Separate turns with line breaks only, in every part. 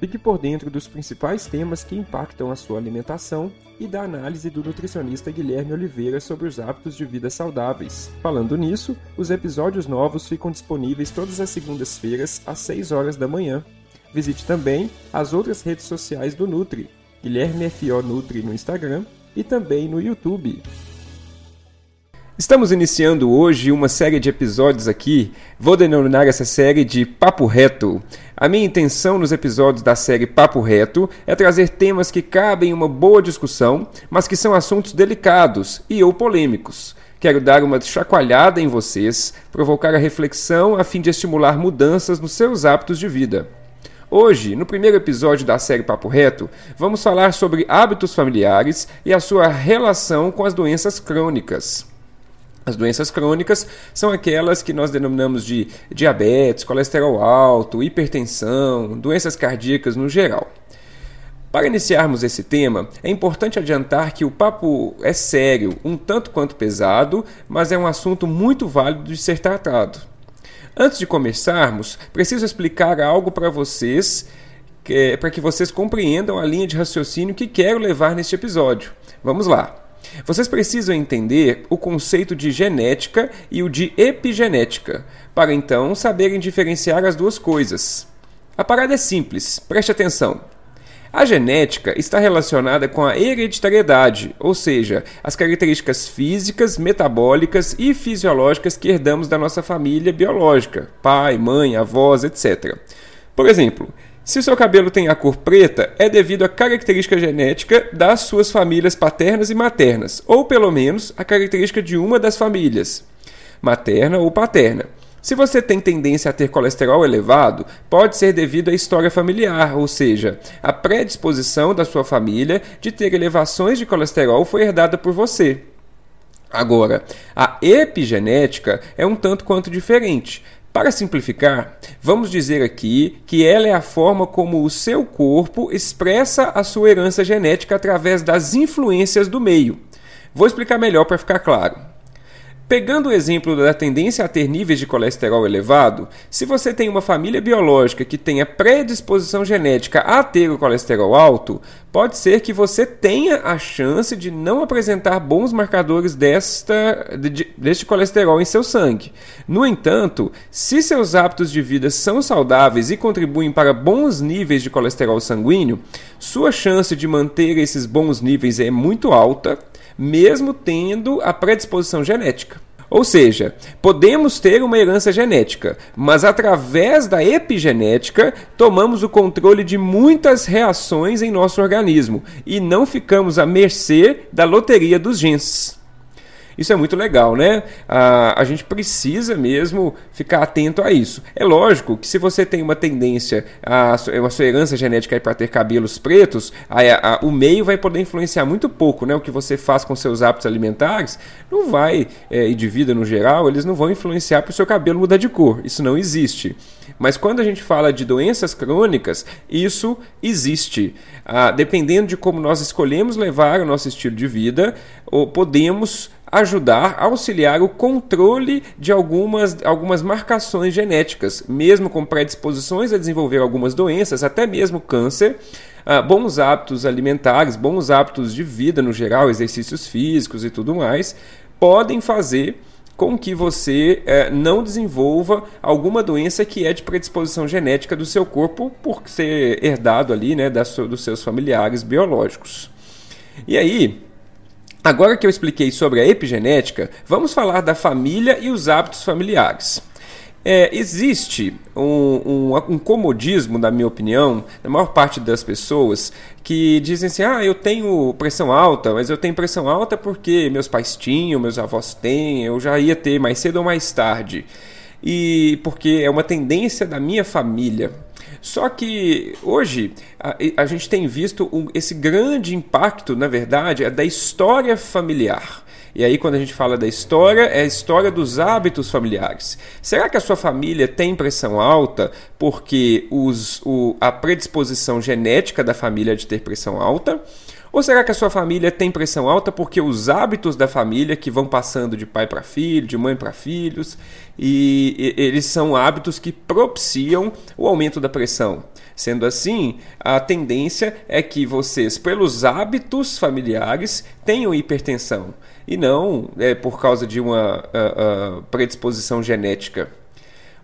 Fique por dentro dos principais temas que impactam a sua alimentação e da análise do nutricionista Guilherme Oliveira sobre os hábitos de vida saudáveis. Falando nisso, os episódios novos ficam disponíveis todas as segundas-feiras às 6 horas da manhã. Visite também as outras redes sociais do Nutri, Guilherme F.O. Nutri no Instagram e também no YouTube. Estamos iniciando hoje uma série de episódios aqui. Vou denominar essa série de Papo Reto. A minha intenção nos episódios da série Papo Reto é trazer temas que cabem em uma boa discussão, mas que são assuntos delicados e ou polêmicos. Quero dar uma chacoalhada em vocês, provocar a reflexão a fim de estimular mudanças nos seus hábitos de vida. Hoje, no primeiro episódio da série Papo Reto, vamos falar sobre hábitos familiares e a sua relação com as doenças crônicas. As doenças crônicas são aquelas que nós denominamos de diabetes, colesterol alto, hipertensão, doenças cardíacas no geral. Para iniciarmos esse tema, é importante adiantar que o papo é sério, um tanto quanto pesado, mas é um assunto muito válido de ser tratado. Antes de começarmos, preciso explicar algo para vocês, para que vocês compreendam a linha de raciocínio que quero levar neste episódio. Vamos lá! Vocês precisam entender o conceito de genética e o de epigenética, para então saberem diferenciar as duas coisas. A parada é simples, preste atenção. A genética está relacionada com a hereditariedade, ou seja, as características físicas, metabólicas e fisiológicas que herdamos da nossa família biológica, pai, mãe, avós, etc. Por exemplo, se o seu cabelo tem a cor preta, é devido à característica genética das suas famílias paternas e maternas, ou pelo menos a característica de uma das famílias, materna ou paterna. Se você tem tendência a ter colesterol elevado, pode ser devido à história familiar, ou seja, a predisposição da sua família de ter elevações de colesterol foi herdada por você. Agora, a epigenética é um tanto quanto diferente. Para simplificar, vamos dizer aqui que ela é a forma como o seu corpo expressa a sua herança genética através das influências do meio. Vou explicar melhor para ficar claro. Pegando o exemplo da tendência a ter níveis de colesterol elevado, se você tem uma família biológica que tenha predisposição genética a ter o colesterol alto, pode ser que você tenha a chance de não apresentar bons marcadores desta, de, deste colesterol em seu sangue. No entanto, se seus hábitos de vida são saudáveis e contribuem para bons níveis de colesterol sanguíneo, sua chance de manter esses bons níveis é muito alta mesmo tendo a predisposição genética. Ou seja, podemos ter uma herança genética, mas através da epigenética tomamos o controle de muitas reações em nosso organismo e não ficamos à mercê da loteria dos genes. Isso é muito legal, né? A, a gente precisa mesmo ficar atento a isso. É lógico que se você tem uma tendência, a, a sua herança genética para ter cabelos pretos, a, a, o meio vai poder influenciar muito pouco, né? O que você faz com seus hábitos alimentares não vai, é, e de vida no geral, eles não vão influenciar para o seu cabelo mudar de cor. Isso não existe. Mas quando a gente fala de doenças crônicas, isso existe. Ah, dependendo de como nós escolhemos levar o nosso estilo de vida, podemos ajudar, auxiliar o controle de algumas, algumas marcações genéticas, mesmo com predisposições a desenvolver algumas doenças, até mesmo câncer. Uh, bons hábitos alimentares, bons hábitos de vida no geral, exercícios físicos e tudo mais, podem fazer com que você eh, não desenvolva alguma doença que é de predisposição genética do seu corpo por ser herdado ali né, das, dos seus familiares biológicos. E aí, Agora que eu expliquei sobre a epigenética, vamos falar da família e os hábitos familiares. É, existe um, um, um, comodismo, na minha opinião, na maior parte das pessoas que dizem assim: ah, eu tenho pressão alta, mas eu tenho pressão alta porque meus pais tinham, meus avós têm, eu já ia ter mais cedo ou mais tarde. E porque é uma tendência da minha família. Só que hoje a, a gente tem visto um, esse grande impacto, na verdade, é da história familiar. E aí, quando a gente fala da história, é a história dos hábitos familiares. Será que a sua família tem pressão alta porque os, o, a predisposição genética da família é de ter pressão alta? Ou será que a sua família tem pressão alta porque os hábitos da família que vão passando de pai para filho, de mãe para filhos, e, eles são hábitos que propiciam o aumento da pressão? Sendo assim, a tendência é que vocês, pelos hábitos familiares, tenham hipertensão e não é, por causa de uma uh, uh, predisposição genética.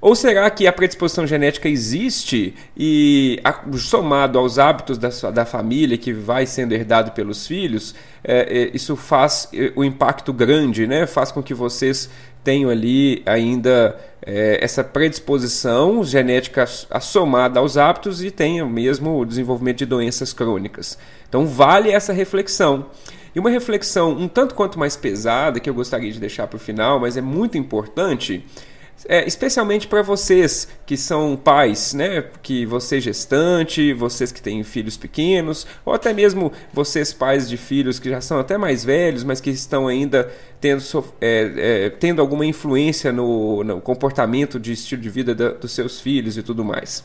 Ou será que a predisposição genética existe e, somado aos hábitos da, da família que vai sendo herdado pelos filhos, é, é, isso faz é, o impacto grande, né? faz com que vocês tenham ali ainda é, essa predisposição genética assomada aos hábitos e tenham mesmo o desenvolvimento de doenças crônicas. Então, vale essa reflexão. E uma reflexão um tanto quanto mais pesada, que eu gostaria de deixar para o final, mas é muito importante, é, especialmente para vocês que são pais, né? Que você gestante, vocês que têm filhos pequenos, ou até mesmo vocês pais de filhos que já são até mais velhos, mas que estão ainda tendo, é, é, tendo alguma influência no, no, comportamento de estilo de vida da, dos seus filhos e tudo mais.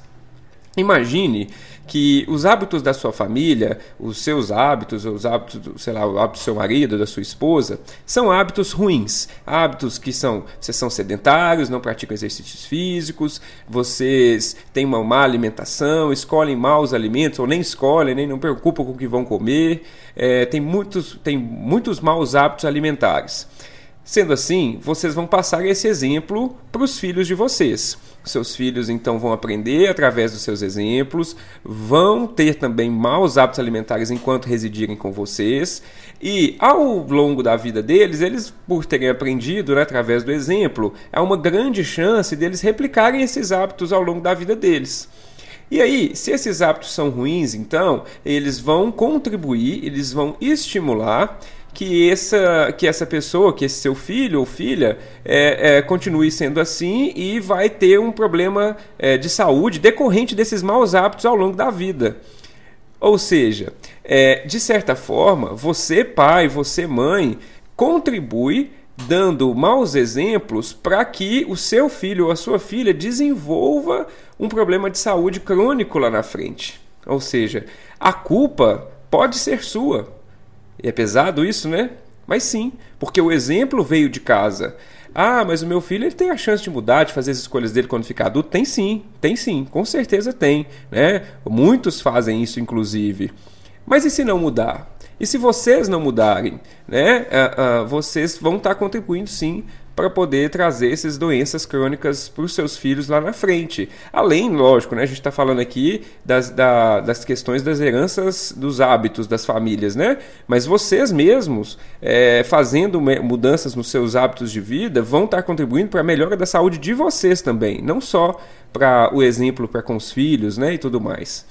Imagine que os hábitos da sua família, os seus hábitos, os hábitos, do, sei lá, o hábito do seu marido, da sua esposa, são hábitos ruins. Hábitos que são, vocês são sedentários, não praticam exercícios físicos, vocês têm uma má alimentação, escolhem maus alimentos, ou nem escolhem, nem não preocupam com o que vão comer, é, tem, muitos, tem muitos maus hábitos alimentares. Sendo assim, vocês vão passar esse exemplo para os filhos de vocês. Seus filhos então vão aprender através dos seus exemplos, vão ter também maus hábitos alimentares enquanto residirem com vocês, e ao longo da vida deles, eles, por terem aprendido né, através do exemplo, há uma grande chance deles replicarem esses hábitos ao longo da vida deles. E aí, se esses hábitos são ruins, então, eles vão contribuir, eles vão estimular que essa, que essa pessoa, que esse seu filho ou filha, é, é, continue sendo assim e vai ter um problema é, de saúde decorrente desses maus hábitos ao longo da vida. Ou seja, é, de certa forma, você, pai, você, mãe, contribui dando maus exemplos para que o seu filho ou a sua filha desenvolva um problema de saúde crônico lá na frente. Ou seja, a culpa pode ser sua e é pesado isso, né? Mas sim, porque o exemplo veio de casa. Ah, mas o meu filho ele tem a chance de mudar, de fazer as escolhas dele quando ficar adulto? Tem sim, tem sim, com certeza tem. Né? Muitos fazem isso, inclusive. Mas e se não mudar? E se vocês não mudarem? Né? Uh, uh, vocês vão estar contribuindo sim para poder trazer essas doenças crônicas para os seus filhos lá na frente. Além, lógico, né, a gente está falando aqui das, da, das questões das heranças dos hábitos das famílias, né? Mas vocês mesmos, é, fazendo mudanças nos seus hábitos de vida, vão estar contribuindo para a melhora da saúde de vocês também, não só para o exemplo para com os filhos, né, e tudo mais.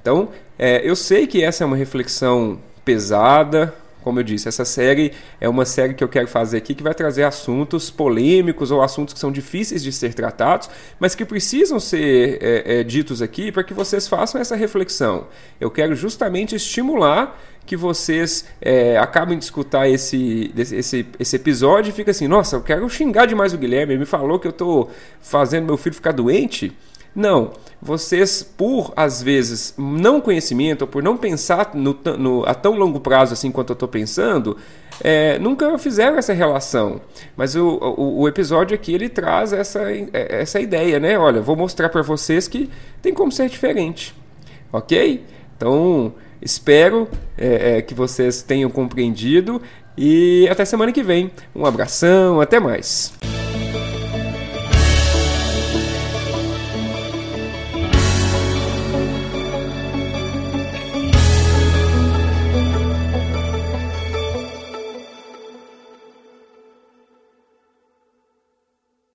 Então, é, eu sei que essa é uma reflexão pesada, como eu disse, essa série é uma série que eu quero fazer aqui que vai trazer assuntos polêmicos ou assuntos que são difíceis de ser tratados, mas que precisam ser é, é, ditos aqui para que vocês façam essa reflexão. Eu quero justamente estimular que vocês é, acabem de escutar esse, esse, esse episódio e fica assim, nossa, eu quero xingar demais o Guilherme, ele me falou que eu estou fazendo meu filho ficar doente. Não, vocês, por às vezes não conhecimento, ou por não pensar no, no, a tão longo prazo assim quanto eu estou pensando, é, nunca fizeram essa relação. Mas o, o, o, episódio aqui ele traz essa, essa ideia, né? Olha, vou mostrar para vocês que tem como ser diferente, ok? Então espero é, é, que vocês tenham compreendido e até semana que vem. Um abração, até mais.